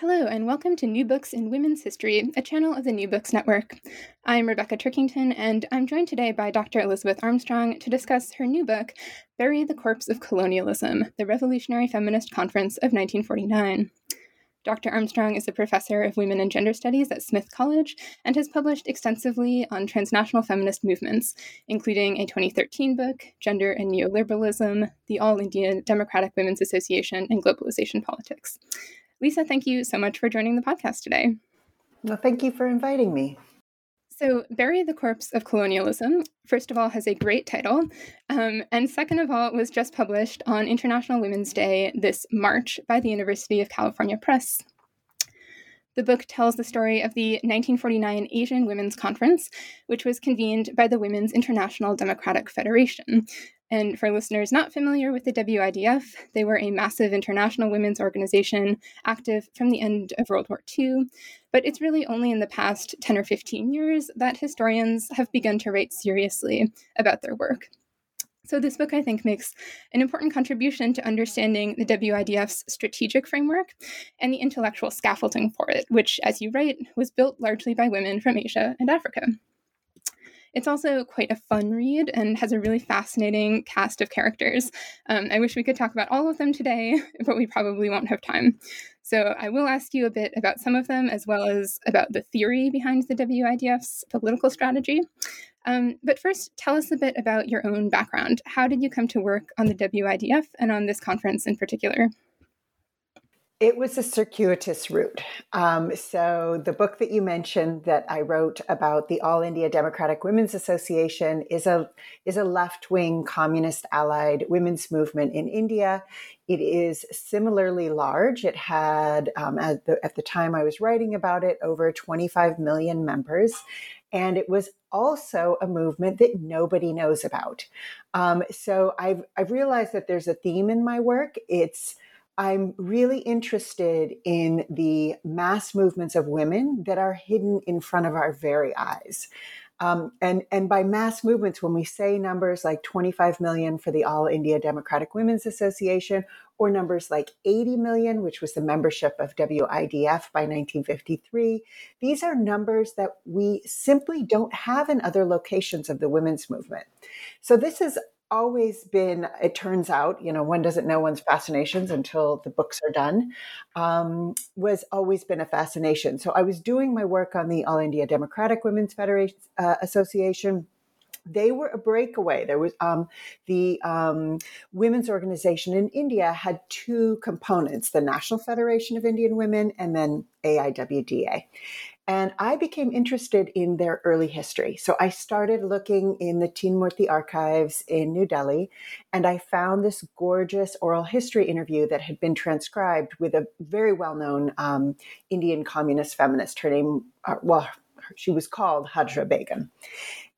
Hello, and welcome to New Books in Women's History, a channel of the New Books Network. I'm Rebecca Turkington, and I'm joined today by Dr. Elisabeth Armstrong to discuss her new book, Bury the Corpse of Colonialism The Revolutionary Feminist Conference of 1949. Dr. Armstrong is a professor of women and gender studies at Smith College and has published extensively on transnational feminist movements, including a 2013 book, Gender and Neoliberalism, the All India Democratic Women's Association, and Globalization Politics. Lisa, thank you so much for joining the podcast today. Well, thank you for inviting me. So, Bury the Corpse of Colonialism, first of all, has a great title. Um, and second of all, was just published on International Women's Day this March by the University of California Press. The book tells the story of the 1949 Asian Women's Conference, which was convened by the Women's International Democratic Federation, and for listeners not familiar with the WIDF, they were a massive international women's organization active from the end of World War II. But it's really only in the past 10 or 15 years that historians have begun to write seriously about their work. So, this book, I think, makes an important contribution to understanding the WIDF's strategic framework and the intellectual scaffolding for it, which, as you write, was built largely by women from Asia and Africa. It's also quite a fun read and has a really fascinating cast of characters. Um, I wish we could talk about all of them today, but we probably won't have time. So I will ask you a bit about some of them, as well as about the theory behind the WIDF's political strategy. Um, but first, tell us a bit about your own background. How did you come to work on the WIDF and on this conference in particular? It was a circuitous route. Um, so, the book that you mentioned that I wrote about the All India Democratic Women's Association is a is a left wing communist allied women's movement in India. It is similarly large. It had, um, at, the, at the time I was writing about it, over 25 million members. And it was also a movement that nobody knows about. Um, so I've, I've realized that there's a theme in my work. It's I'm really interested in the mass movements of women that are hidden in front of our very eyes. Um, and, and by mass movements, when we say numbers like 25 million for the All India Democratic Women's Association, or numbers like 80 million, which was the membership of WIDF by 1953, these are numbers that we simply don't have in other locations of the women's movement. So this is always been, it turns out, you know, one doesn't know one's fascinations until the books are done, um, was always been a fascination. So I was doing my work on the All India Democratic Women's Federation uh, Association they were a breakaway. There was um, the um, women's organization in India had two components: the National Federation of Indian Women and then AIWDA. And I became interested in their early history. So I started looking in the Teen Murti archives in New Delhi, and I found this gorgeous oral history interview that had been transcribed with a very well known um, Indian communist feminist. Her name, uh, well, she was called Hajra Begum.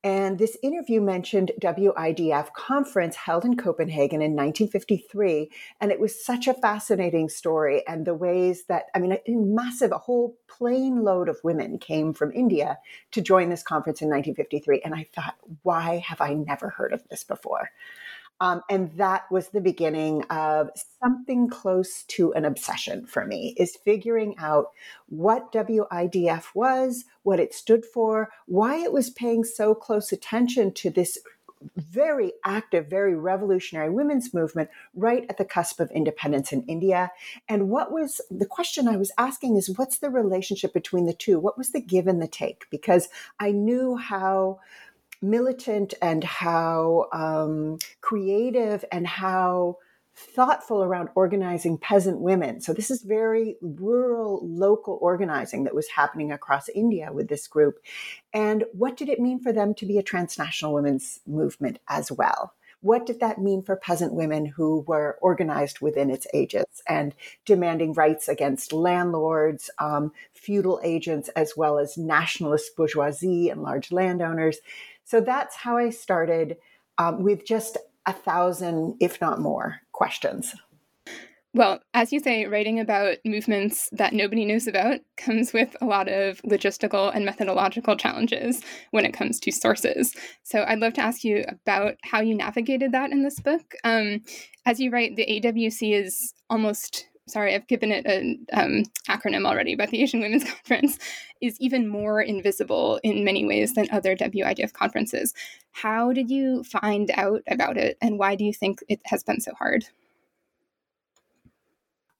And this interview mentioned WIDF conference held in Copenhagen in 1953. And it was such a fascinating story. And the ways that, I mean, a massive, a whole plane load of women came from India to join this conference in 1953. And I thought, why have I never heard of this before? Um, and that was the beginning of something close to an obsession for me is figuring out what WIDF was, what it stood for, why it was paying so close attention to this very active, very revolutionary women's movement right at the cusp of independence in India. And what was the question I was asking is what's the relationship between the two? What was the give and the take? Because I knew how militant and how um, creative and how thoughtful around organizing peasant women. So, this is very rural, local organizing that was happening across India with this group. And what did it mean for them to be a transnational women's movement as well? What did that mean for peasant women who were organized within its aegis and demanding rights against landlords, um, feudal agents, as well as nationalist bourgeoisie and large landowners? So that's how I started um, with just a thousand, if not more, questions. Well, as you say, writing about movements that nobody knows about comes with a lot of logistical and methodological challenges when it comes to sources. So I'd love to ask you about how you navigated that in this book. Um, as you write, the AWC is almost sorry, I've given it an um, acronym already, but the Asian Women's Conference is even more invisible in many ways than other WIDF conferences. How did you find out about it, and why do you think it has been so hard?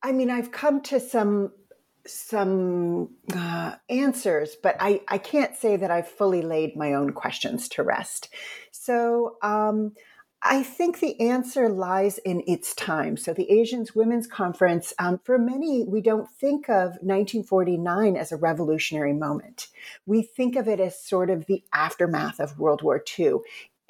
I mean, I've come to some some uh, answers, but I, I can't say that I've fully laid my own questions to rest. So um, I think the answer lies in its time. So, the Asians Women's Conference, um, for many, we don't think of 1949 as a revolutionary moment. We think of it as sort of the aftermath of World War II.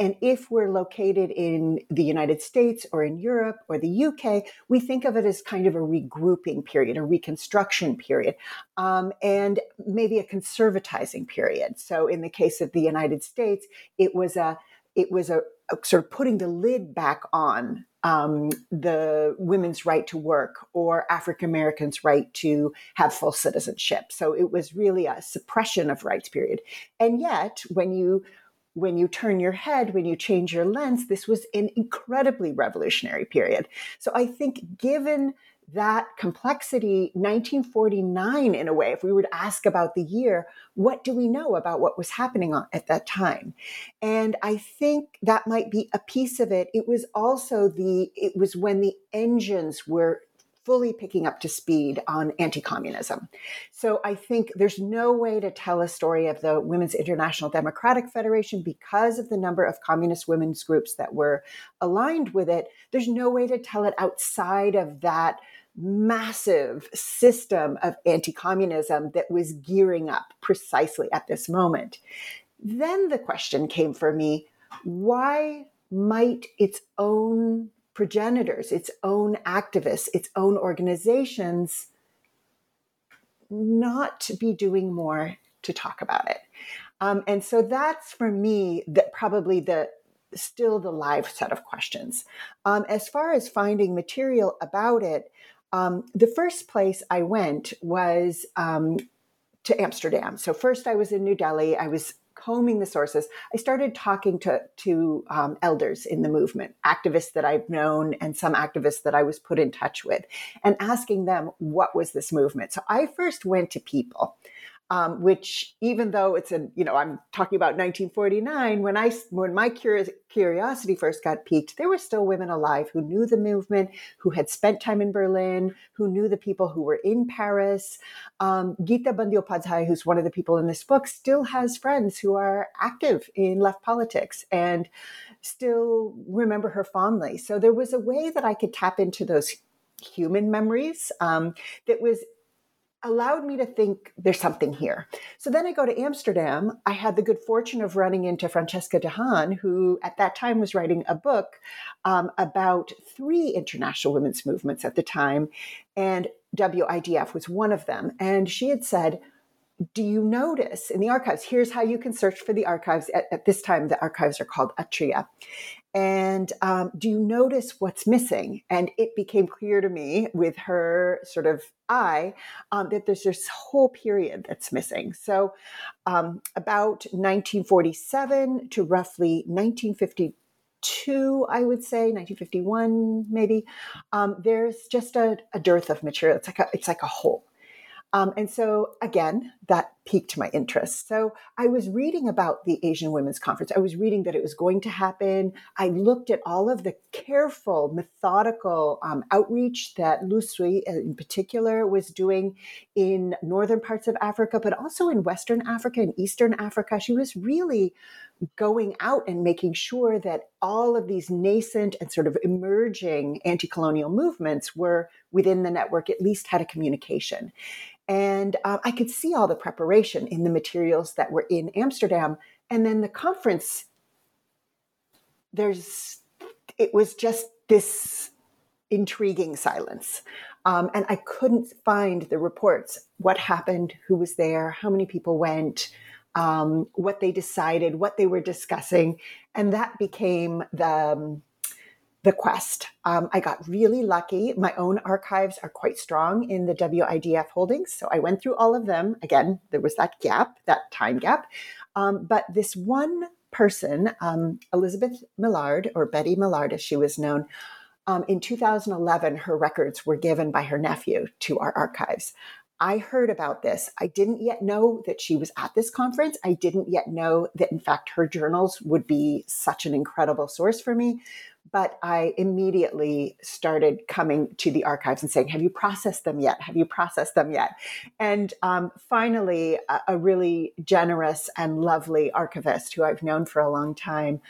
And if we're located in the United States or in Europe or the UK, we think of it as kind of a regrouping period, a reconstruction period, um, and maybe a conservatizing period. So, in the case of the United States, it was a it was a, a sort of putting the lid back on um, the women's right to work or African Americans' right to have full citizenship. So it was really a suppression of rights period. And yet, when you when you turn your head, when you change your lens, this was an incredibly revolutionary period. So I think, given that complexity 1949 in a way if we were to ask about the year what do we know about what was happening at that time? And i think that might be a piece of it. It was also the it was when the engines were fully picking up to speed on anti-communism. So i think there's no way to tell a story of the women's international democratic federation because of the number of communist women's groups that were aligned with it. There's no way to tell it outside of that massive system of anti communism that was gearing up precisely at this moment. Then the question came for me why might its own progenitors, its own activists, its own organizations not be doing more to talk about it? Um, and so that's for me that probably the still the live set of questions. Um, as far as finding material about it, um, the first place I went was um, to Amsterdam. So first I was in New Delhi. I was combing the sources. I started talking to to um, elders in the movement, activists that I've known, and some activists that I was put in touch with, and asking them what was this movement. So I first went to people um, which even though it's a you know i'm talking about 1949 when i when my curiosity first got piqued there were still women alive who knew the movement who had spent time in berlin who knew the people who were in paris. Um, gita bandyopadhyay who's one of the people in this book still has friends who are active in left politics and still remember her fondly. So there was a way that i could tap into those human memories um, that was allowed me to think there's something here. So then I go to Amsterdam. I had the good fortune of running into Francesca de Haan, who at that time was writing a book um, about three international women's movements at the time, and WIDF was one of them. And she had said, do you notice in the archives? Here's how you can search for the archives. At, at this time, the archives are called Atria. And um, do you notice what's missing? And it became clear to me with her sort of eye um, that there's this whole period that's missing. So, um, about 1947 to roughly 1952, I would say 1951, maybe. Um, there's just a, a dearth of material. It's like a, it's like a hole. Um, and so, again, that piqued my interest. So, I was reading about the Asian Women's Conference. I was reading that it was going to happen. I looked at all of the careful, methodical um, outreach that Lu Sui, uh, in particular, was doing in northern parts of Africa, but also in Western Africa and Eastern Africa. She was really going out and making sure that all of these nascent and sort of emerging anti colonial movements were within the network, at least had a communication. And uh, I could see all the preparation in the materials that were in Amsterdam. And then the conference, there's, it was just this intriguing silence. Um, and I couldn't find the reports what happened, who was there, how many people went, um, what they decided, what they were discussing. And that became the, um, the quest. Um, I got really lucky. My own archives are quite strong in the WIDF holdings. So I went through all of them. Again, there was that gap, that time gap. Um, but this one person, um, Elizabeth Millard, or Betty Millard as she was known, um, in 2011, her records were given by her nephew to our archives. I heard about this. I didn't yet know that she was at this conference. I didn't yet know that, in fact, her journals would be such an incredible source for me. But I immediately started coming to the archives and saying, Have you processed them yet? Have you processed them yet? And um, finally, a, a really generous and lovely archivist who I've known for a long time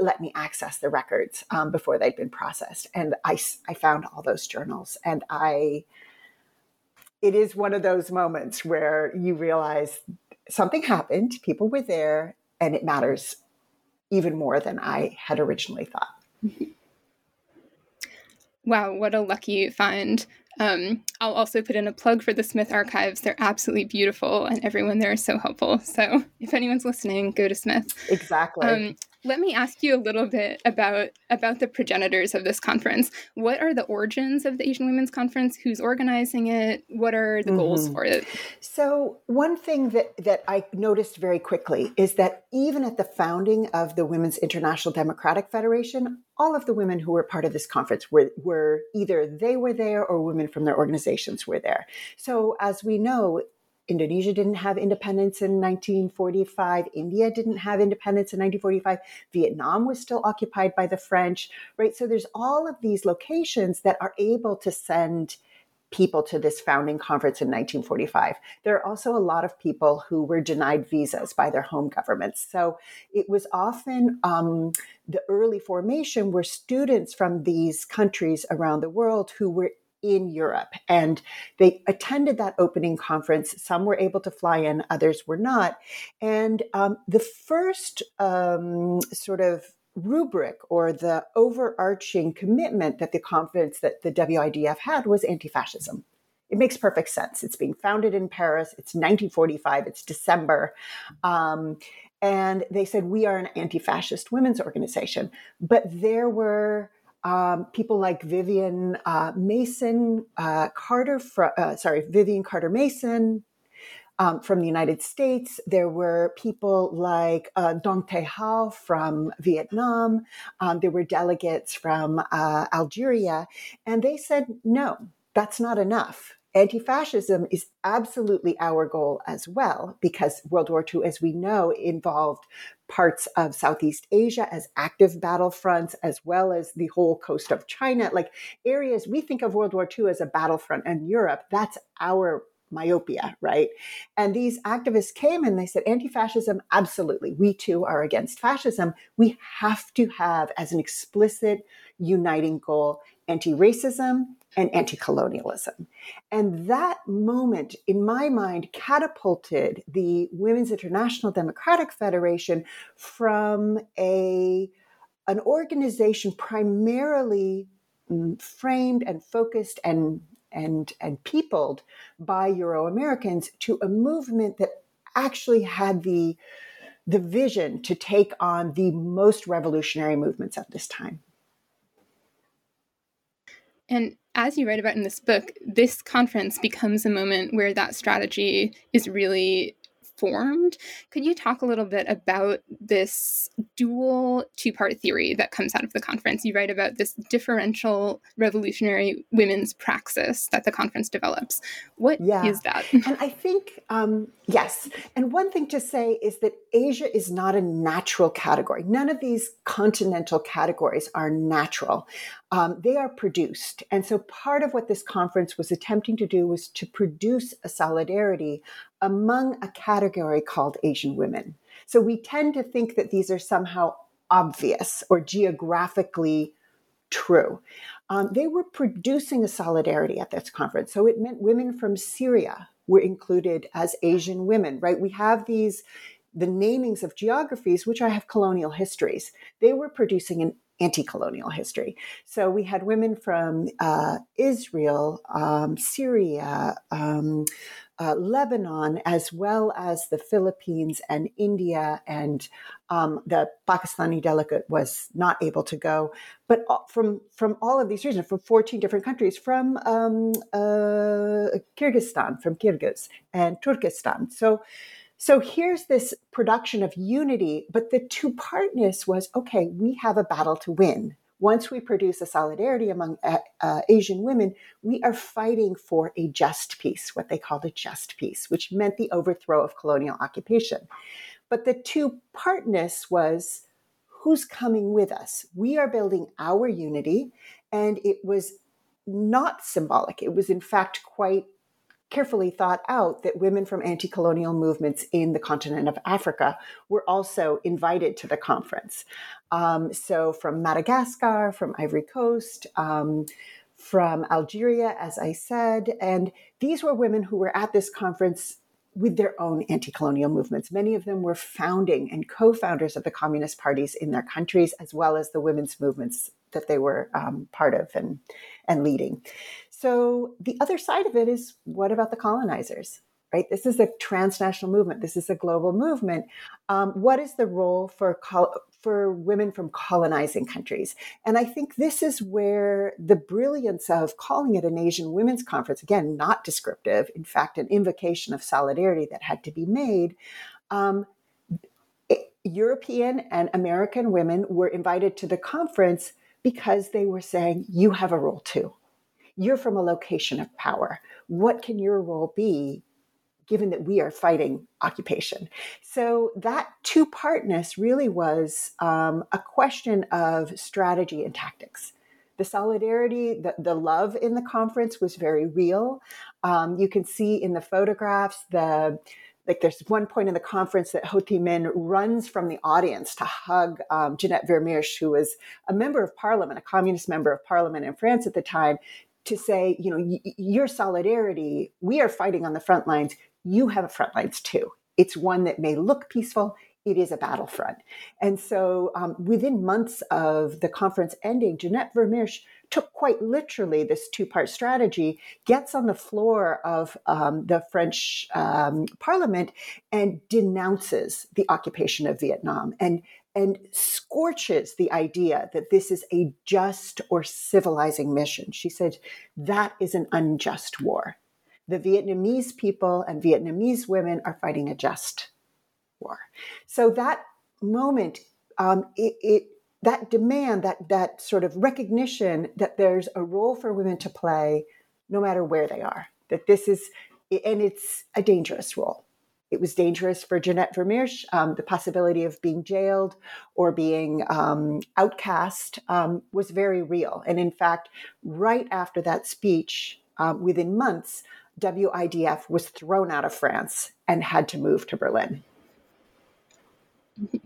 let me access the records um, before they'd been processed. And I, I found all those journals. And I, it is one of those moments where you realize something happened, people were there, and it matters even more than I had originally thought. Wow, what a lucky find. Um, I'll also put in a plug for the Smith Archives. They're absolutely beautiful, and everyone there is so helpful. So, if anyone's listening, go to Smith. Exactly. Um, let me ask you a little bit about about the progenitors of this conference. What are the origins of the Asian Women's Conference? Who's organizing it? What are the mm-hmm. goals for it? So, one thing that that I noticed very quickly is that even at the founding of the Women's International Democratic Federation, all of the women who were part of this conference were were either they were there or women from their organizations were there. So, as we know, Indonesia didn't have independence in 1945. India didn't have independence in 1945. Vietnam was still occupied by the French, right? So there's all of these locations that are able to send people to this founding conference in 1945. There are also a lot of people who were denied visas by their home governments. So it was often um, the early formation were students from these countries around the world who were in Europe. And they attended that opening conference. Some were able to fly in, others were not. And um, the first um, sort of rubric or the overarching commitment that the conference that the WIDF had was anti fascism. It makes perfect sense. It's being founded in Paris. It's 1945. It's December. Um, and they said, We are an anti fascist women's organization. But there were um, people like Vivian uh, Mason uh, Carter, fr- uh, sorry, Vivian Carter Mason um, from the United States. There were people like uh, Dong Thay Hao from Vietnam. Um, there were delegates from uh, Algeria, and they said, no, that's not enough. Anti fascism is absolutely our goal as well, because World War II, as we know, involved parts of Southeast Asia as active battlefronts, as well as the whole coast of China, like areas we think of World War II as a battlefront and Europe. That's our myopia, right? And these activists came and they said, anti fascism, absolutely. We too are against fascism. We have to have as an explicit uniting goal anti racism and anti colonialism. And that moment, in my mind, catapulted the Women's International Democratic Federation from a, an organization primarily mm, framed and focused and and, and peopled by Euro Americans to a movement that actually had the, the vision to take on the most revolutionary movements at this time. And as you write about in this book, this conference becomes a moment where that strategy is really formed. Could you talk a little bit about this dual two part theory that comes out of the conference? You write about this differential revolutionary women's praxis that the conference develops. What yeah. is that? and I think, um, yes. And one thing to say is that Asia is not a natural category. None of these continental categories are natural. Um, they are produced. And so part of what this conference was attempting to do was to produce a solidarity among a category called Asian women. So we tend to think that these are somehow obvious or geographically true. Um, they were producing a solidarity at this conference. So it meant women from Syria were included as Asian women, right? We have these, the namings of geographies, which I have colonial histories. They were producing an anti colonial history. So we had women from uh, Israel, um, Syria, um, uh, Lebanon, as well as the Philippines and India, and um, the Pakistani delegate was not able to go. But from from all of these regions, from 14 different countries, from um, uh, Kyrgyzstan, from Kyrgyz, and Turkestan. So so here's this production of unity, but the two partness was okay, we have a battle to win. Once we produce a solidarity among uh, uh, Asian women, we are fighting for a just peace, what they called a just peace, which meant the overthrow of colonial occupation. But the two partness was who's coming with us? We are building our unity, and it was not symbolic. It was, in fact, quite carefully thought out that women from anti colonial movements in the continent of Africa were also invited to the conference. Um, so, from Madagascar, from Ivory Coast, um, from Algeria, as I said, and these were women who were at this conference with their own anti colonial movements. Many of them were founding and co founders of the communist parties in their countries, as well as the women's movements that they were um, part of and, and leading. So the other side of it is what about the colonizers? Right? This is a transnational movement. This is a global movement. Um, what is the role for col- for women from colonizing countries? And I think this is where the brilliance of calling it an Asian Women's Conference again, not descriptive, in fact, an invocation of solidarity that had to be made. Um, European and American women were invited to the conference because they were saying, "You have a role too." You're from a location of power. What can your role be given that we are fighting occupation. So that two partness really was um, a question of strategy and tactics. The solidarity, the, the love in the conference was very real. Um, you can see in the photographs the like there's one point in the conference that Ho Chi Minh runs from the audience to hug um, Jeannette Vermeersch, who was a member of parliament, a communist member of parliament in France at the time, to say, you know, y- your solidarity, we are fighting on the front lines. You have a front lines too. It's one that may look peaceful. It is a battlefront. And so um, within months of the conference ending, Jeannette Vermeersch took quite literally this two part strategy, gets on the floor of um, the French um, parliament and denounces the occupation of Vietnam and and scorches the idea that this is a just or civilizing mission. She said, that is an unjust war. The Vietnamese people and Vietnamese women are fighting a just war. So that moment, um, it, it that demand, that that sort of recognition that there's a role for women to play, no matter where they are. That this is, and it's a dangerous role. It was dangerous for Jeannette Vermeersch. Um, the possibility of being jailed or being um, outcast um, was very real. And in fact, right after that speech, um, within months, WIDF was thrown out of France and had to move to Berlin.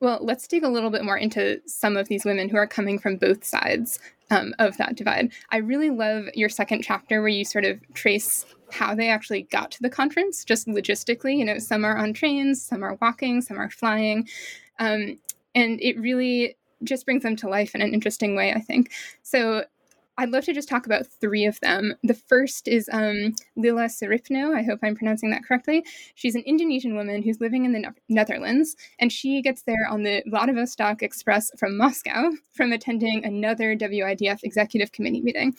Well, let's dig a little bit more into some of these women who are coming from both sides um, of that divide. I really love your second chapter where you sort of trace how they actually got to the conference, just logistically. You know, some are on trains, some are walking, some are flying. Um, and it really just brings them to life in an interesting way, I think. So I'd love to just talk about three of them. The first is um, Lila Suripno. I hope I'm pronouncing that correctly. She's an Indonesian woman who's living in the ne- Netherlands, and she gets there on the Vladivostok Express from Moscow from attending another WIDF executive committee meeting.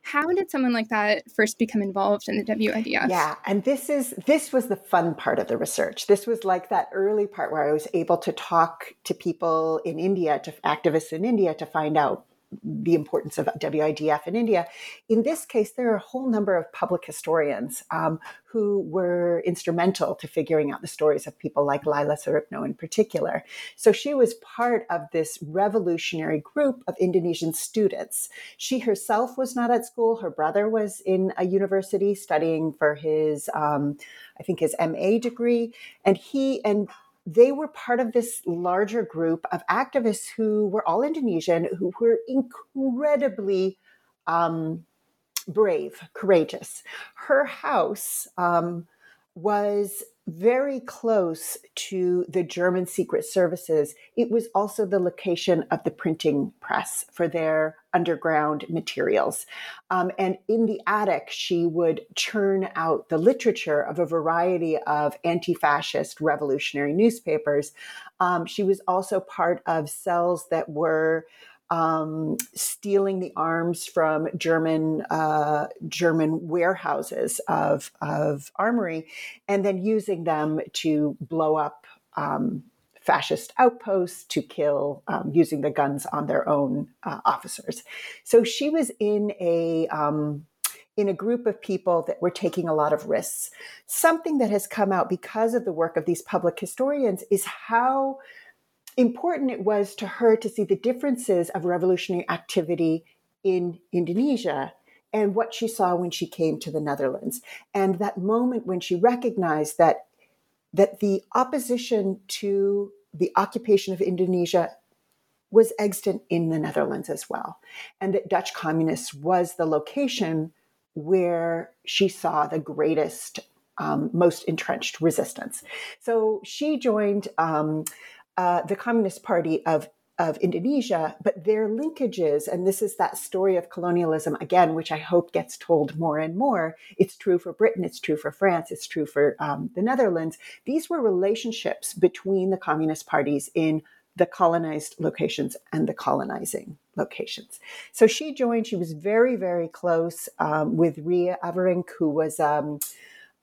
How did someone like that first become involved in the WIDF? Yeah, and this is this was the fun part of the research. This was like that early part where I was able to talk to people in India, to activists in India, to find out the importance of WIDF in India. In this case, there are a whole number of public historians um, who were instrumental to figuring out the stories of people like Lila Suripno in particular. So she was part of this revolutionary group of Indonesian students. She herself was not at school. Her brother was in a university studying for his, um, I think, his MA degree. And he and they were part of this larger group of activists who were all Indonesian, who were incredibly um, brave, courageous. Her house um, was very close to the German secret services. It was also the location of the printing press for their underground materials. Um, and in the attic, she would churn out the literature of a variety of anti fascist revolutionary newspapers. Um, she was also part of cells that were um, stealing the arms from German uh, German warehouses of of armory, and then using them to blow up um, fascist outposts to kill um, using the guns on their own uh, officers. So she was in a um, in a group of people that were taking a lot of risks. Something that has come out because of the work of these public historians is how important it was to her to see the differences of revolutionary activity in Indonesia and what she saw when she came to the Netherlands. And that moment when she recognized that, that the opposition to the occupation of Indonesia was extant in the Netherlands as well. And that Dutch communists was the location where she saw the greatest, um, most entrenched resistance. So she joined um, uh, the Communist Party of of Indonesia, but their linkages, and this is that story of colonialism again, which I hope gets told more and more. It's true for Britain, it's true for France, it's true for um, the Netherlands. These were relationships between the communist parties in the colonized locations and the colonizing locations. So she joined, she was very, very close um, with Ria Averink, who was. Um,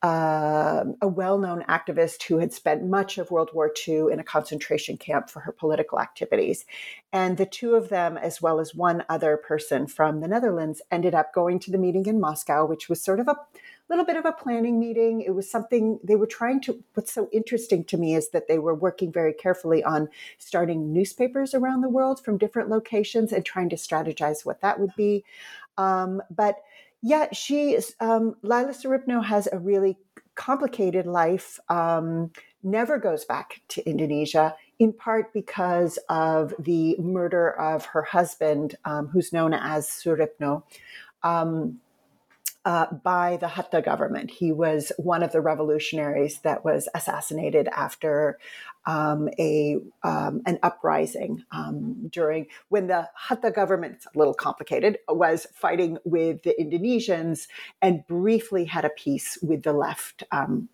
uh, a well known activist who had spent much of World War II in a concentration camp for her political activities. And the two of them, as well as one other person from the Netherlands, ended up going to the meeting in Moscow, which was sort of a little bit of a planning meeting. It was something they were trying to. What's so interesting to me is that they were working very carefully on starting newspapers around the world from different locations and trying to strategize what that would be. Um, but yeah, she is. Um, Lila has a really complicated life. Um, never goes back to Indonesia, in part because of the murder of her husband, um, who's known as Suripno. Um, uh, by the Hatta government. He was one of the revolutionaries that was assassinated after um, a um, an uprising um, during when the Hatta government, it's a little complicated, was fighting with the Indonesians and briefly had a peace with the left um,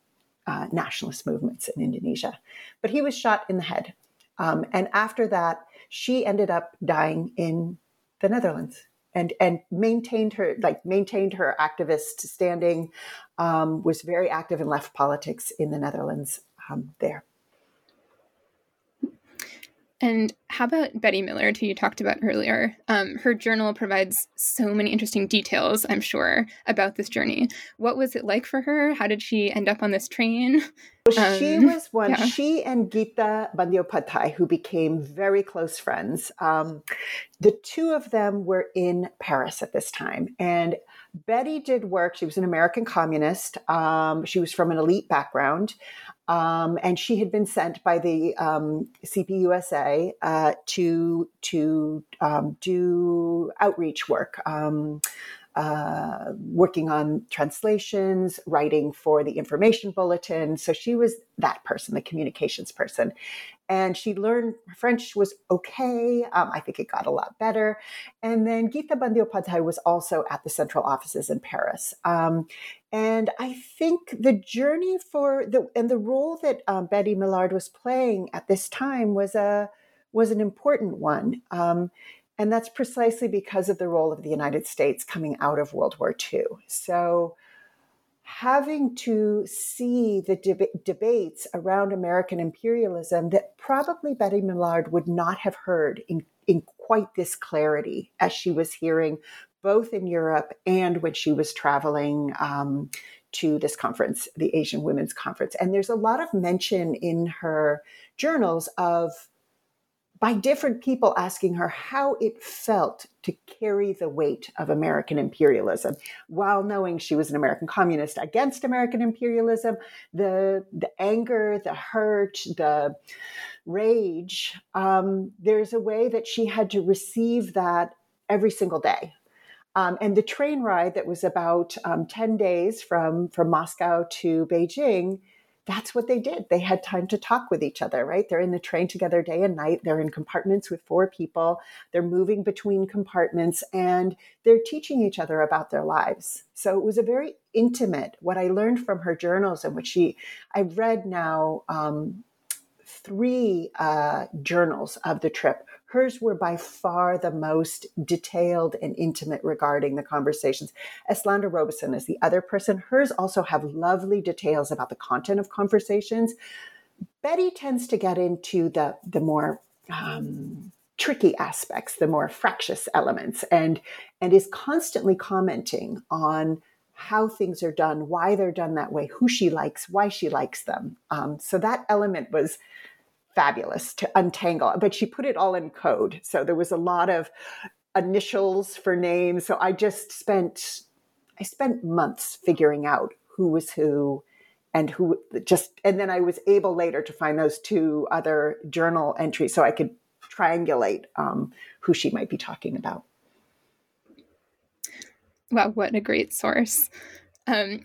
uh, nationalist movements in Indonesia. But he was shot in the head. Um, and after that, she ended up dying in the Netherlands and and maintained her like maintained her activist standing um, was very active in left politics in the netherlands um, there and how about Betty Millard, who you talked about earlier? Um, her journal provides so many interesting details, I'm sure, about this journey. What was it like for her? How did she end up on this train? Well, she um, was one, yeah. she and Gita Bandyopadhyay, who became very close friends, um, the two of them were in Paris at this time. And Betty did work, she was an American communist. Um, she was from an elite background. Um, and she had been sent by the um, CPUSA uh, to to um, do outreach work, um, uh, working on translations, writing for the information bulletin. So she was that person, the communications person. And she learned French was okay. Um, I think it got a lot better. And then Gita Bandyopadhyay was also at the central offices in Paris. Um, and I think the journey for the and the role that um, Betty Millard was playing at this time was a was an important one. Um, and that's precisely because of the role of the United States coming out of World War II. So, having to see the deb- debates around American imperialism that probably Betty Millard would not have heard in, in quite this clarity as she was hearing both in Europe and when she was traveling um, to this conference, the Asian Women's Conference. And there's a lot of mention in her journals of by different people asking her how it felt to carry the weight of American imperialism while knowing she was an American communist against American imperialism. The, the anger, the hurt, the rage, um, there's a way that she had to receive that every single day. Um, and the train ride that was about um, 10 days from, from Moscow to Beijing that's what they did. They had time to talk with each other, right? They're in the train together day and night. They're in compartments with four people. They're moving between compartments and they're teaching each other about their lives. So it was a very intimate, what I learned from her journals and what she, I've read now um, three uh, journals of the trip Hers were by far the most detailed and intimate regarding the conversations. Eslanda Robeson is the other person. Hers also have lovely details about the content of conversations. Betty tends to get into the the more um, tricky aspects, the more fractious elements, and and is constantly commenting on how things are done, why they're done that way, who she likes, why she likes them. Um, so that element was fabulous to untangle, but she put it all in code. So there was a lot of initials for names. So I just spent I spent months figuring out who was who and who just and then I was able later to find those two other journal entries so I could triangulate um, who she might be talking about. Wow, what a great source. Um,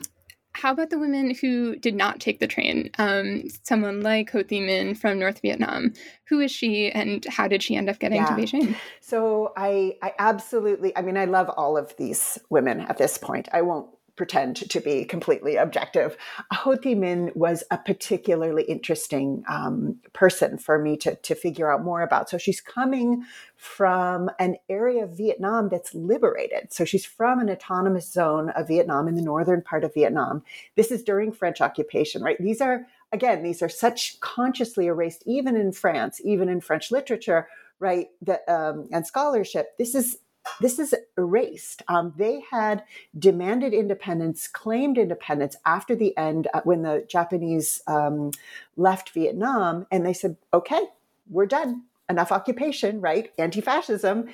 how about the women who did not take the train? Um, someone like Ho Thi Minh from North Vietnam. Who is she, and how did she end up getting yeah. to Beijing? So I, I absolutely. I mean, I love all of these women at this point. I won't pretend to be completely objective. Ho Thi Minh was a particularly interesting um, person for me to, to figure out more about. So she's coming from an area of Vietnam that's liberated. So she's from an autonomous zone of Vietnam in the northern part of Vietnam. This is during French occupation, right? These are, again, these are such consciously erased, even in France, even in French literature, right? That, um, and scholarship. This is this is erased. Um, they had demanded independence, claimed independence after the end uh, when the Japanese um, left Vietnam, and they said, "Okay, we're done. Enough occupation, right? Anti-fascism,"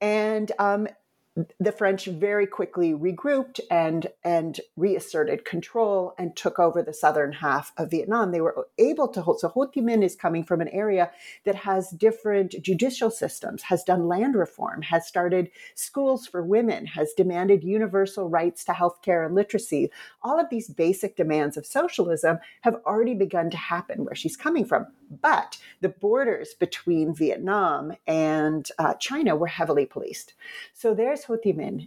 and um, the French very quickly regrouped and and reasserted control and took over the southern half of Vietnam. They were able to hold. So Ho Thi Minh is coming from an area that has different judicial systems, has done land reform, has started schools for women, has demanded universal rights to healthcare and literacy. All of these basic demands of socialism have already begun to happen where she's coming from. But the borders between Vietnam and uh, China were heavily policed. So there's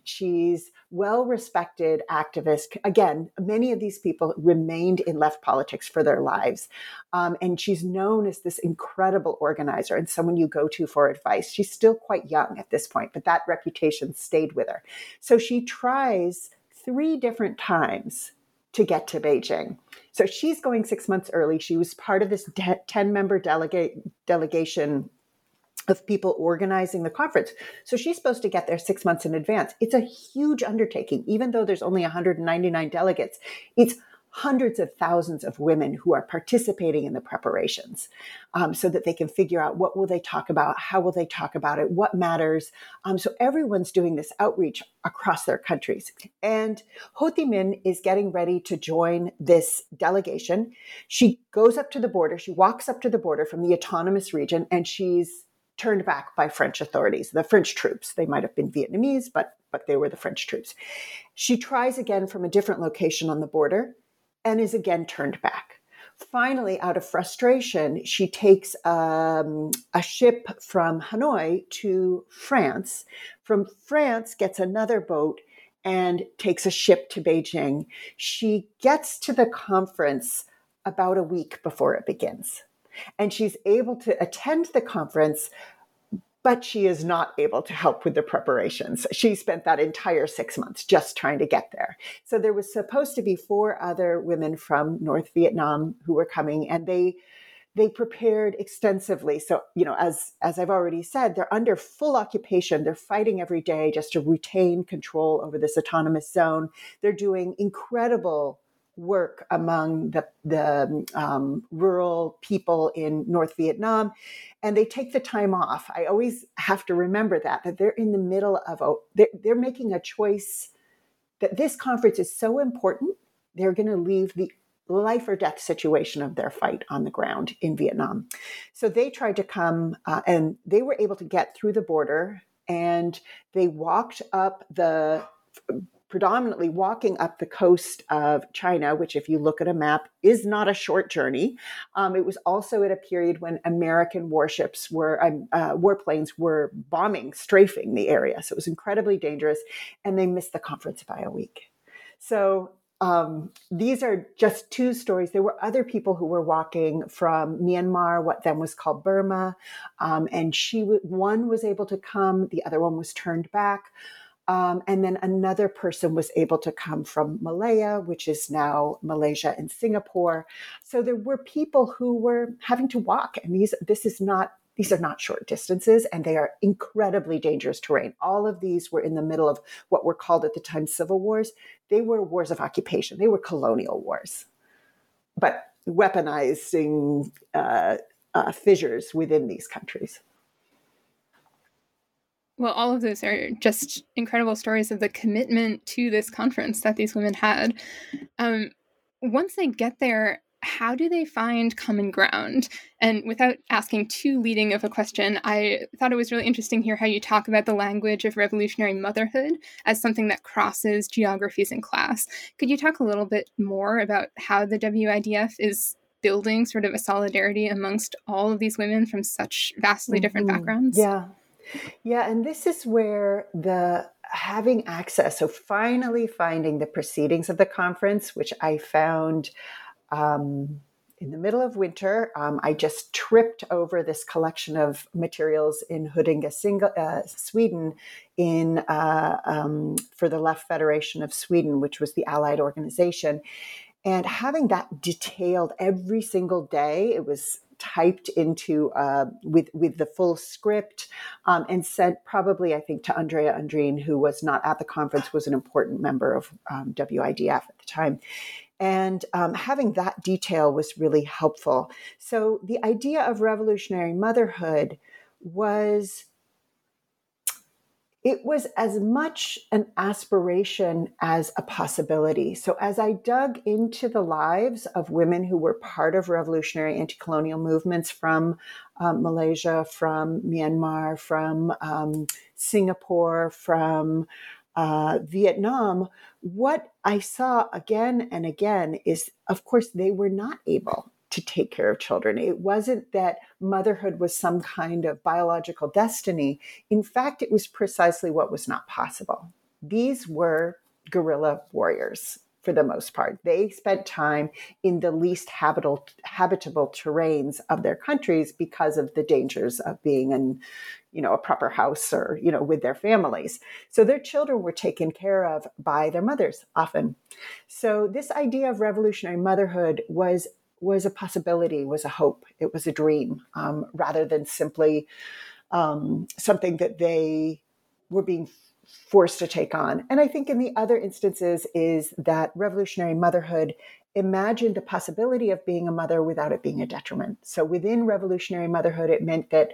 She's well respected activist. Again, many of these people remained in left politics for their lives. Um, and she's known as this incredible organizer and someone you go to for advice. She's still quite young at this point, but that reputation stayed with her. So she tries three different times to get to Beijing. So she's going six months early. She was part of this 10 member delegate, delegation of people organizing the conference. So she's supposed to get there six months in advance. It's a huge undertaking, even though there's only 199 delegates. It's hundreds of thousands of women who are participating in the preparations um, so that they can figure out what will they talk about how will they talk about it what matters um, so everyone's doing this outreach across their countries and ho minh is getting ready to join this delegation she goes up to the border she walks up to the border from the autonomous region and she's turned back by French authorities, the French troops. They might have been Vietnamese, but but they were the French troops. She tries again from a different location on the border and is again turned back. Finally, out of frustration, she takes um, a ship from Hanoi to France. From France, gets another boat and takes a ship to Beijing. She gets to the conference about a week before it begins. And she's able to attend the conference but she is not able to help with the preparations. She spent that entire six months just trying to get there. So there was supposed to be four other women from North Vietnam who were coming, and they they prepared extensively. So you know, as as I've already said, they're under full occupation. They're fighting every day just to retain control over this autonomous zone. They're doing incredible work among the, the um, rural people in North Vietnam, and they take the time off. I always have to remember that that they're in the middle of a they're, they're making a choice that this conference is so important. They're going to leave the life or death situation of their fight on the ground in Vietnam. So they tried to come uh, and they were able to get through the border and they walked up the predominantly walking up the coast of China, which, if you look at a map, is not a short journey. Um, it was also at a period when American warships were, um, uh, warplanes were bombing, strafing the area. So it was incredibly dangerous, and they missed the conference by a week. So um, these are just two stories. There were other people who were walking from Myanmar, what then was called Burma, um, and she one was able to come, the other one was turned back. Um, and then another person was able to come from Malaya, which is now Malaysia and Singapore. So there were people who were having to walk, and these this is not these are not short distances, and they are incredibly dangerous terrain. All of these were in the middle of what were called at the time civil wars. They were wars of occupation. They were colonial wars, but weaponizing uh, uh, fissures within these countries. Well, all of those are just incredible stories of the commitment to this conference that these women had. Um, once they get there, how do they find common ground? And without asking too leading of a question, I thought it was really interesting here how you talk about the language of revolutionary motherhood as something that crosses geographies and class. Could you talk a little bit more about how the WIDF is building sort of a solidarity amongst all of these women from such vastly different mm-hmm. backgrounds? Yeah, yeah, and this is where the having access, so finally finding the proceedings of the conference, which I found um, in the middle of winter. Um, I just tripped over this collection of materials in Huddinge, uh, Sweden, in uh, um, for the Left Federation of Sweden, which was the allied organization. And having that detailed every single day, it was typed into uh, with with the full script um, and sent probably I think to Andrea Andreen, who was not at the conference, was an important member of um, WIDF at the time. And um, having that detail was really helpful. So the idea of revolutionary motherhood was it was as much an aspiration as a possibility. So, as I dug into the lives of women who were part of revolutionary anti colonial movements from um, Malaysia, from Myanmar, from um, Singapore, from uh, Vietnam, what I saw again and again is, of course, they were not able to take care of children. It wasn't that motherhood was some kind of biological destiny. In fact, it was precisely what was not possible. These were guerrilla warriors for the most part. They spent time in the least habitable, habitable terrains of their countries because of the dangers of being in, you know, a proper house or, you know, with their families. So their children were taken care of by their mothers often. So this idea of revolutionary motherhood was was a possibility, was a hope, it was a dream, um, rather than simply um, something that they were being forced to take on. And I think in the other instances is that revolutionary motherhood imagined the possibility of being a mother without it being a detriment. So within revolutionary motherhood, it meant that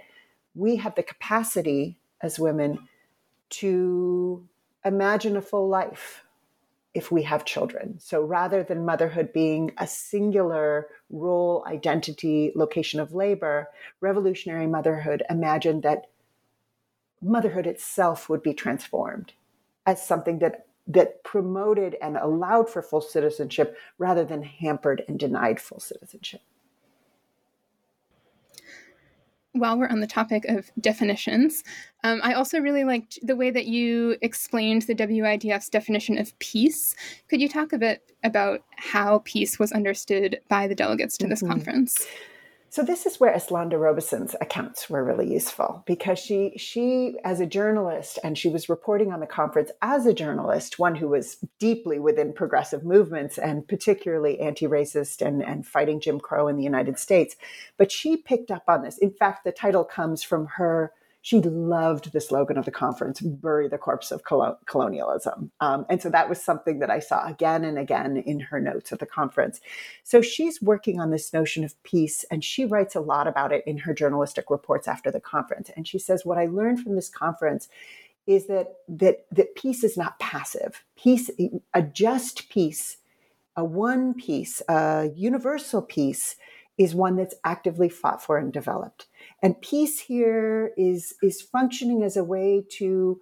we have the capacity as women to imagine a full life if we have children. So rather than motherhood being a singular role, identity, location of labor, revolutionary motherhood imagined that motherhood itself would be transformed as something that that promoted and allowed for full citizenship rather than hampered and denied full citizenship. While we're on the topic of definitions, um, I also really liked the way that you explained the WIDF's definition of peace. Could you talk a bit about how peace was understood by the delegates to this mm-hmm. conference? So this is where Eslanda Robeson's accounts were really useful because she she as a journalist and she was reporting on the conference as a journalist, one who was deeply within progressive movements and particularly anti-racist and, and fighting Jim Crow in the United States. But she picked up on this. In fact, the title comes from her she loved the slogan of the conference bury the corpse of colonialism. Um, and so that was something that i saw again and again in her notes at the conference. So she's working on this notion of peace and she writes a lot about it in her journalistic reports after the conference. And she says what i learned from this conference is that that that peace is not passive. Peace a just peace a one peace a universal peace is one that's actively fought for and developed and peace here is, is functioning as a way to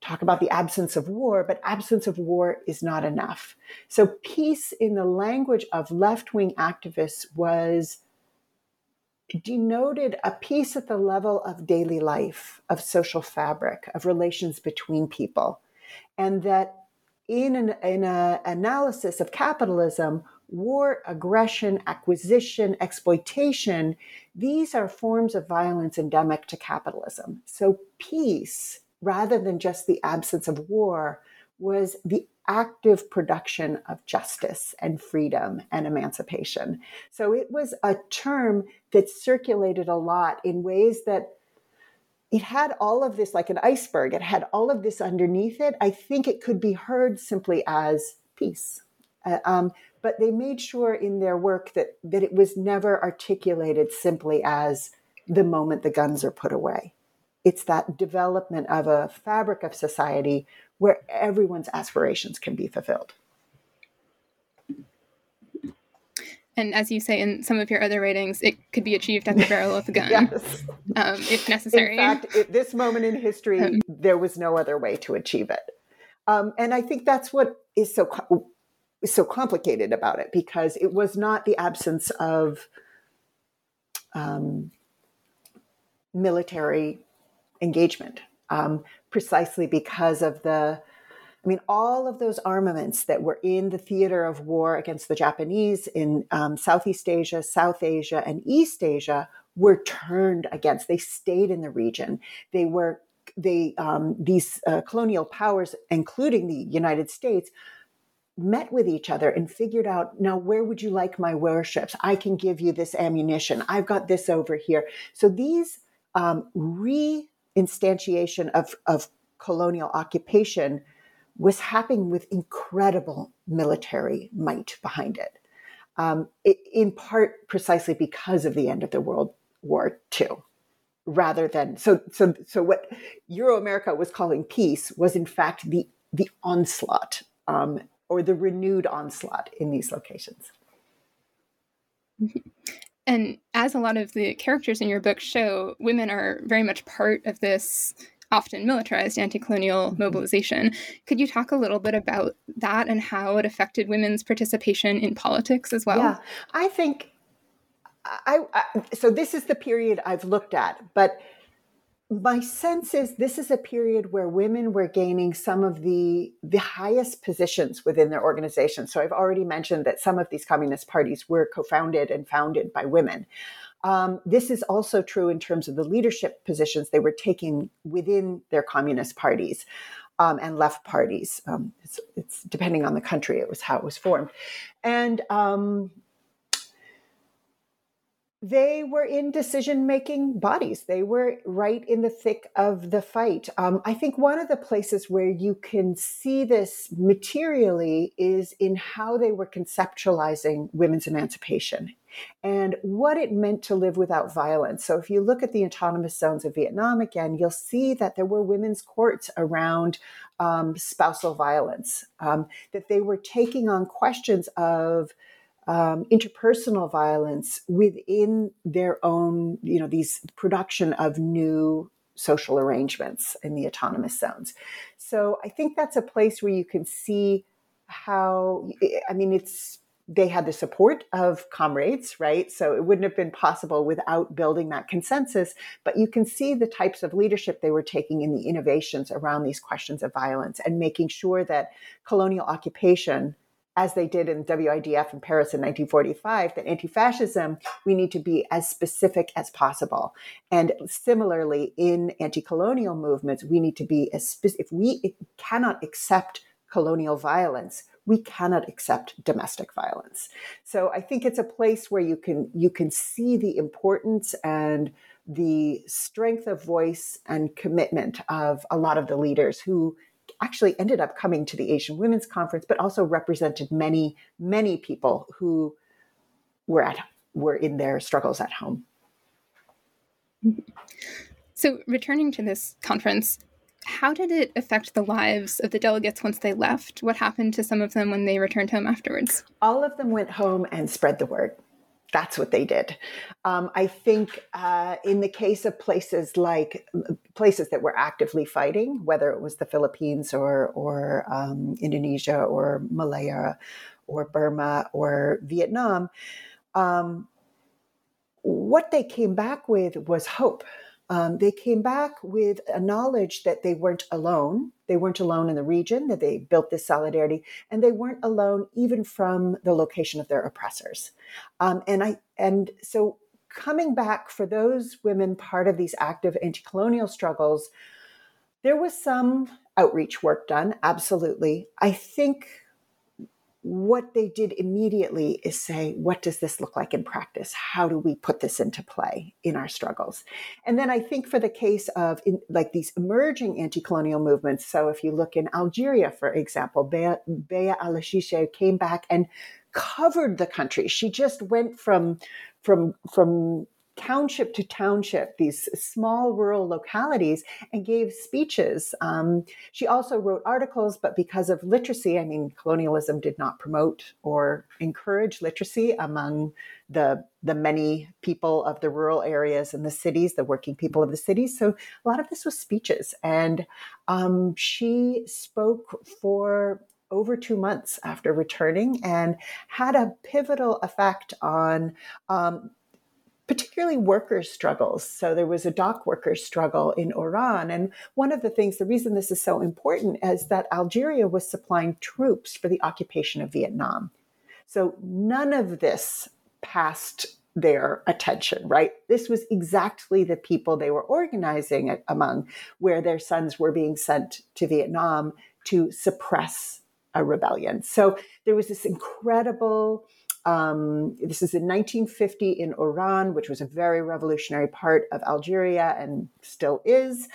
talk about the absence of war, but absence of war is not enough. So, peace in the language of left wing activists was denoted a peace at the level of daily life, of social fabric, of relations between people. And that in an in a analysis of capitalism, war, aggression, acquisition, exploitation, these are forms of violence endemic to capitalism. So, peace, rather than just the absence of war, was the active production of justice and freedom and emancipation. So, it was a term that circulated a lot in ways that it had all of this like an iceberg, it had all of this underneath it. I think it could be heard simply as peace. Uh, um, but they made sure in their work that that it was never articulated simply as the moment the guns are put away. It's that development of a fabric of society where everyone's aspirations can be fulfilled. And as you say in some of your other writings, it could be achieved at the barrel of a gun, yes. um, if necessary. In fact, at this moment in history, um, there was no other way to achieve it. Um, and I think that's what is so so complicated about it because it was not the absence of um, military engagement, um, precisely because of the, I mean, all of those armaments that were in the theater of war against the Japanese in um, Southeast Asia, South Asia, and East Asia were turned against. They stayed in the region. They were they um, these uh, colonial powers, including the United States, met with each other and figured out now where would you like my warships? I can give you this ammunition. I've got this over here. So these um, reinstantiation of, of colonial occupation was happening with incredible military might behind it, um, in part precisely because of the end of the world war ii rather than so so so what euro america was calling peace was in fact the the onslaught um, or the renewed onslaught in these locations. And as a lot of the characters in your book show, women are very much part of this often militarized anti colonial mm-hmm. mobilization. Could you talk a little bit about that and how it affected women's participation in politics as well? Yeah, I think. I, I so this is the period I've looked at, but my sense is this is a period where women were gaining some of the the highest positions within their organizations so i've already mentioned that some of these communist parties were co-founded and founded by women. Um, this is also true in terms of the leadership positions they were taking within their communist parties um, and left parties. Um, it's, it's, depending on the country it was how it was formed. And um, they were in decision making bodies. They were right in the thick of the fight. Um, I think one of the places where you can see this materially is in how they were conceptualizing women's emancipation and what it meant to live without violence. So, if you look at the autonomous zones of Vietnam again, you'll see that there were women's courts around um, spousal violence, um, that they were taking on questions of um, interpersonal violence within their own, you know, these production of new social arrangements in the autonomous zones. So I think that's a place where you can see how, I mean, it's, they had the support of comrades, right? So it wouldn't have been possible without building that consensus. But you can see the types of leadership they were taking in the innovations around these questions of violence and making sure that colonial occupation as they did in WIDF in Paris in 1945, that anti fascism, we need to be as specific as possible. And similarly, in anti colonial movements, we need to be as specific. If we cannot accept colonial violence, we cannot accept domestic violence. So I think it's a place where you can you can see the importance and the strength of voice and commitment of a lot of the leaders who actually ended up coming to the Asian Women's Conference, but also represented many, many people who were at were in their struggles at home. So, returning to this conference, how did it affect the lives of the delegates once they left? What happened to some of them when they returned home afterwards? All of them went home and spread the word that's what they did. Um, I think uh, in the case of places like places that were actively fighting, whether it was the Philippines or or um, Indonesia or Malaya or Burma or Vietnam, um, what they came back with was hope um, they came back with a knowledge that they weren't alone. They weren't alone in the region, that they built this solidarity, and they weren't alone even from the location of their oppressors. Um, and I and so coming back for those women part of these active anti-colonial struggles, there was some outreach work done, absolutely. I think what they did immediately is say, what does this look like in practice? How do we put this into play in our struggles? And then I think for the case of in, like these emerging anti-colonial movements, so if you look in Algeria, for example, Bea, Bea Allaouchiche came back and covered the country. She just went from from from township to township, these small rural localities, and gave speeches. Um, she also wrote articles, but because of literacy, I mean, colonialism did not promote or encourage literacy among the the many people of the rural areas and the cities, the working people of the cities. So a lot of this was speeches, and um, she spoke for over two months after returning and had a pivotal effect on um, particularly workers' struggles. So there was a dock workers' struggle in Oran. And one of the things, the reason this is so important is that Algeria was supplying troops for the occupation of Vietnam. So none of this passed their attention, right? This was exactly the people they were organizing among, where their sons were being sent to Vietnam to suppress a rebellion. So there was this incredible um, this is in 1950 in Oran, which was a very revolutionary part of Algeria and still is.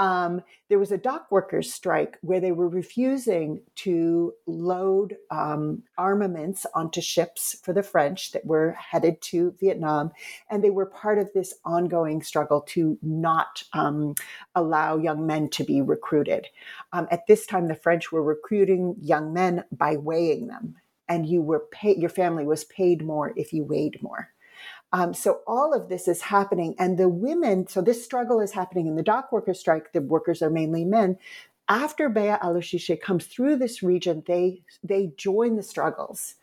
Um, there was a dock workers' strike where they were refusing to load um, armaments onto ships for the French that were headed to Vietnam. And they were part of this ongoing struggle to not um, allow young men to be recruited. Um, at this time, the French were recruiting young men by weighing them and you were paid, your family was paid more if you weighed more. Um, so all of this is happening, and the women. So this struggle is happening in the dock workers' strike. The workers are mainly men. After Bea Allaouchiche comes through this region, they they join the struggles,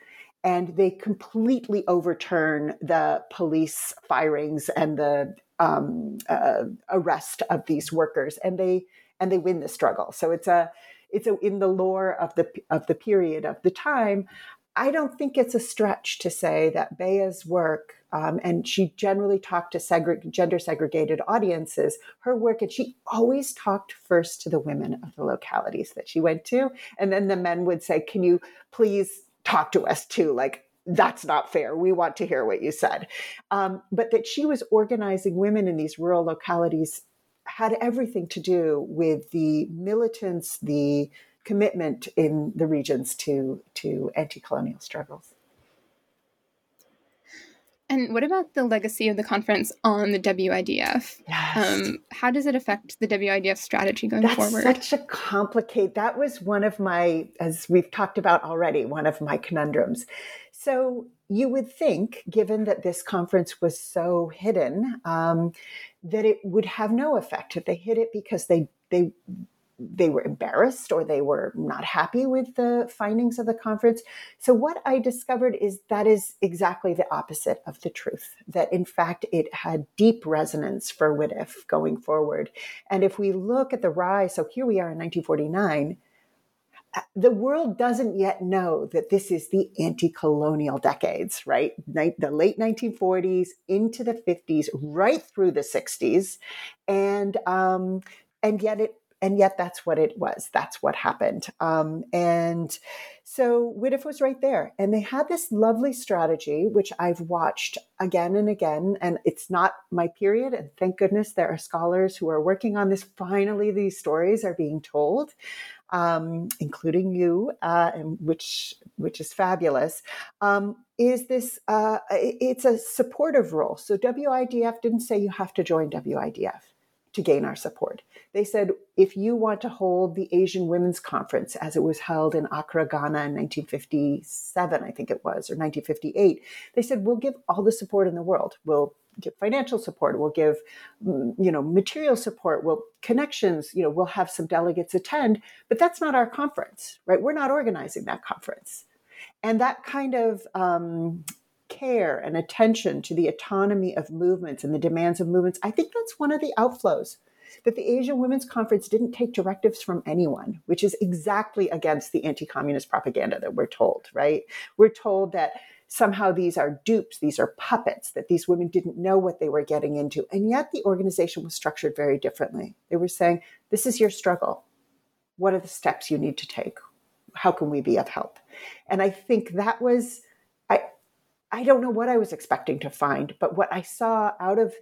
and they completely overturn the police firings and the um, uh, arrest of these workers, and they and they win the struggle. So it's a it's a, in the lore of the of the period of the time. I don't think it's a stretch to say that Bea's work, um, and she generally talked to segre- gender segregated audiences, her work, and she always talked first to the women of the localities that she went to. And then the men would say, Can you please talk to us too? Like, that's not fair. We want to hear what you said. Um, but that she was organizing women in these rural localities had everything to do with the militants, the commitment in the regions to to anti-colonial struggles. And what about the legacy of the conference on the WIDF? Yes. Um, how does it affect the WIDF strategy going That's forward? such a complicated. That was one of my, as we've talked about already, one of my conundrums. So you would think, given that this conference was so hidden, um, that it would have no effect if they hid it because they they they were embarrassed or they were not happy with the findings of the conference. So, what I discovered is that is exactly the opposite of the truth. That in fact, it had deep resonance for WIDF going forward. And if we look at the rise, so here we are in 1949. The world doesn't yet know that this is the anti colonial decades, right? The late 1940s into the 50s, right through the 60s. And, um, and yet it and yet that's what it was. That's what happened. Um, and so WIDF was right there. And they had this lovely strategy, which I've watched again and again. And it's not my period. And thank goodness there are scholars who are working on this. Finally, these stories are being told. Um, including you, uh, and which which is fabulous, um, is this? Uh, it's a supportive role. So WIDF didn't say you have to join WIDF to gain our support. They said, if you want to hold the Asian Women's Conference as it was held in Accra, Ghana in 1957, I think it was, or 1958, they said, we'll give all the support in the world. We'll give financial support, we'll give, mm, you know, material support, we'll connections, you know, we'll have some delegates attend, but that's not our conference, right? We're not organizing that conference. And that kind of um, care and attention to the autonomy of movements and the demands of movements, I think that's one of the outflows that the Asian Women's Conference didn't take directives from anyone, which is exactly against the anti communist propaganda that we're told, right? We're told that somehow these are dupes, these are puppets, that these women didn't know what they were getting into. And yet the organization was structured very differently. They were saying, This is your struggle. What are the steps you need to take? How can we be of help? And I think that was I don't know what I was expecting to find, but what I saw out of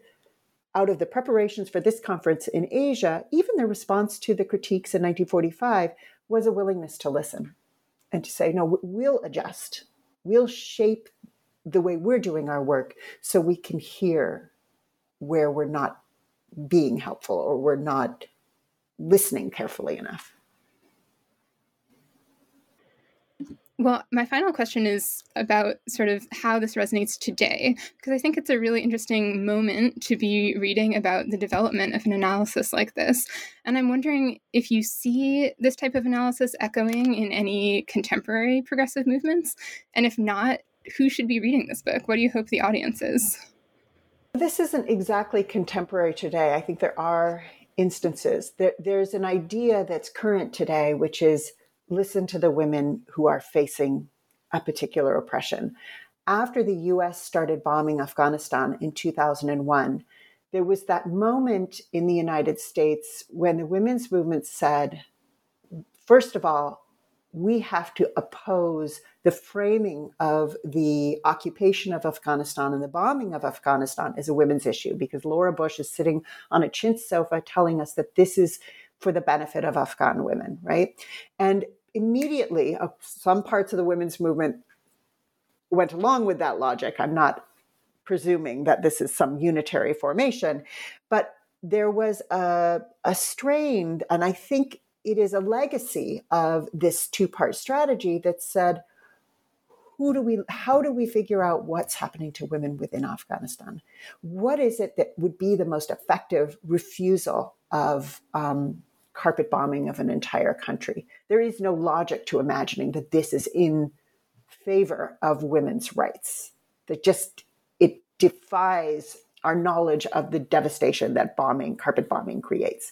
out of the preparations for this conference in Asia, even the response to the critiques in 1945 was a willingness to listen and to say, no, we'll adjust. We'll shape the way we're doing our work so we can hear where we're not being helpful or we're not listening carefully enough. Well, my final question is about sort of how this resonates today, because I think it's a really interesting moment to be reading about the development of an analysis like this. And I'm wondering if you see this type of analysis echoing in any contemporary progressive movements. And if not, who should be reading this book? What do you hope the audience is? This isn't exactly contemporary today. I think there are instances. There, there's an idea that's current today, which is listen to the women who are facing a particular oppression. After the US started bombing Afghanistan in 2001, there was that moment in the United States when the women's movement said, first of all, we have to oppose the framing of the occupation of Afghanistan and the bombing of Afghanistan as a women's issue because Laura Bush is sitting on a chintz sofa telling us that this is for the benefit of Afghan women, right? And immediately uh, some parts of the women's movement went along with that logic. I'm not presuming that this is some unitary formation, but there was a, a strain, and I think it is a legacy of this two part strategy that said, who do we how do we figure out what's happening to women within afghanistan what is it that would be the most effective refusal of um, carpet bombing of an entire country. There is no logic to imagining that this is in favor of women's rights. That just it defies our knowledge of the devastation that bombing, carpet bombing creates.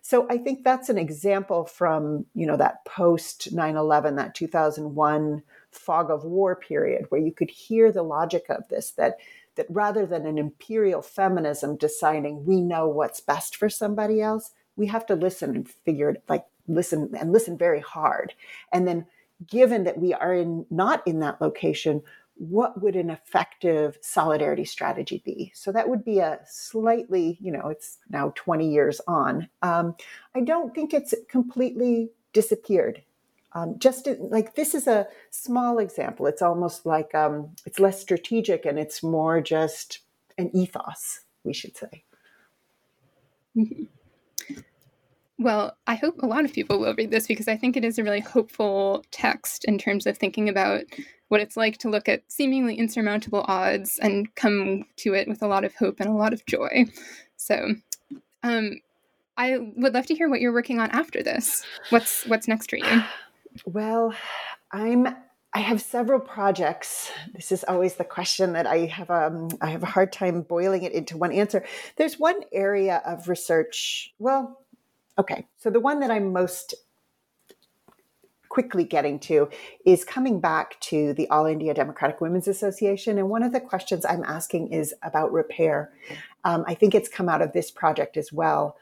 So I think that's an example from, you know, that post 9/11, that 2001 fog of war period where you could hear the logic of this that that rather than an imperial feminism deciding we know what's best for somebody else, we have to listen and figure it like listen and listen very hard. And then given that we are in not in that location, what would an effective solidarity strategy be? So that would be a slightly, you know, it's now 20 years on. Um, I don't think it's completely disappeared. Um, just to, like this is a small example. It's almost like um, it's less strategic and it's more just an ethos, we should say. Well, I hope a lot of people will read this because I think it is a really hopeful text in terms of thinking about what it's like to look at seemingly insurmountable odds and come to it with a lot of hope and a lot of joy. So, um, I would love to hear what you're working on after this. What's what's next for you? Well, I'm I have several projects. This is always the question that I have um, I have a hard time boiling it into one answer. There's one area of research. Well, Okay, so the one that I'm most quickly getting to is coming back to the All India Democratic Women's Association. And one of the questions I'm asking is about repair. Um, I think it's come out of this project as well.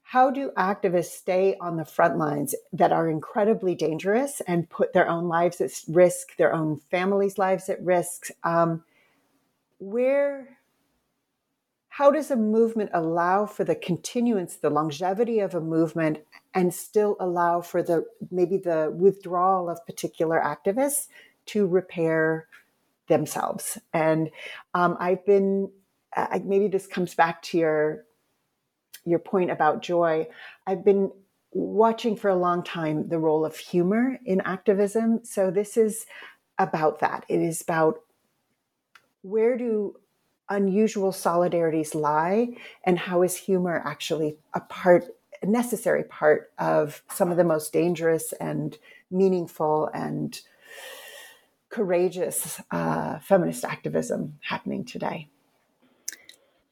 How do activists stay on the front lines that are incredibly dangerous and put their own lives at risk, their own families' lives at risk? Um, where how does a movement allow for the continuance, the longevity of a movement, and still allow for the maybe the withdrawal of particular activists to repair themselves? And um, I've been maybe this comes back to your your point about joy. I've been watching for a long time the role of humor in activism. So this is about that. It is about where do unusual solidarities lie and how is humor actually a part a necessary part of some of the most dangerous and meaningful and courageous uh, feminist activism happening today.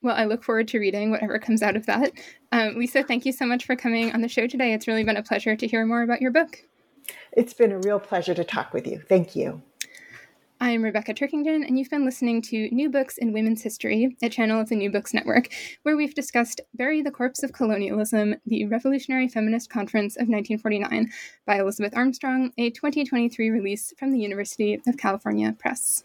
Well, I look forward to reading whatever comes out of that. Um, Lisa, thank you so much for coming on the show today. It's really been a pleasure to hear more about your book. It's been a real pleasure to talk with you. Thank you. I'm Rebecca Turkington, and you've been listening to New Books in Women's History, a channel of the New Books Network, where we've discussed Bury the Corpse of Colonialism, the Revolutionary Feminist Conference of 1949 by Elisabeth Armstrong, a 2023 release from the University of California Press.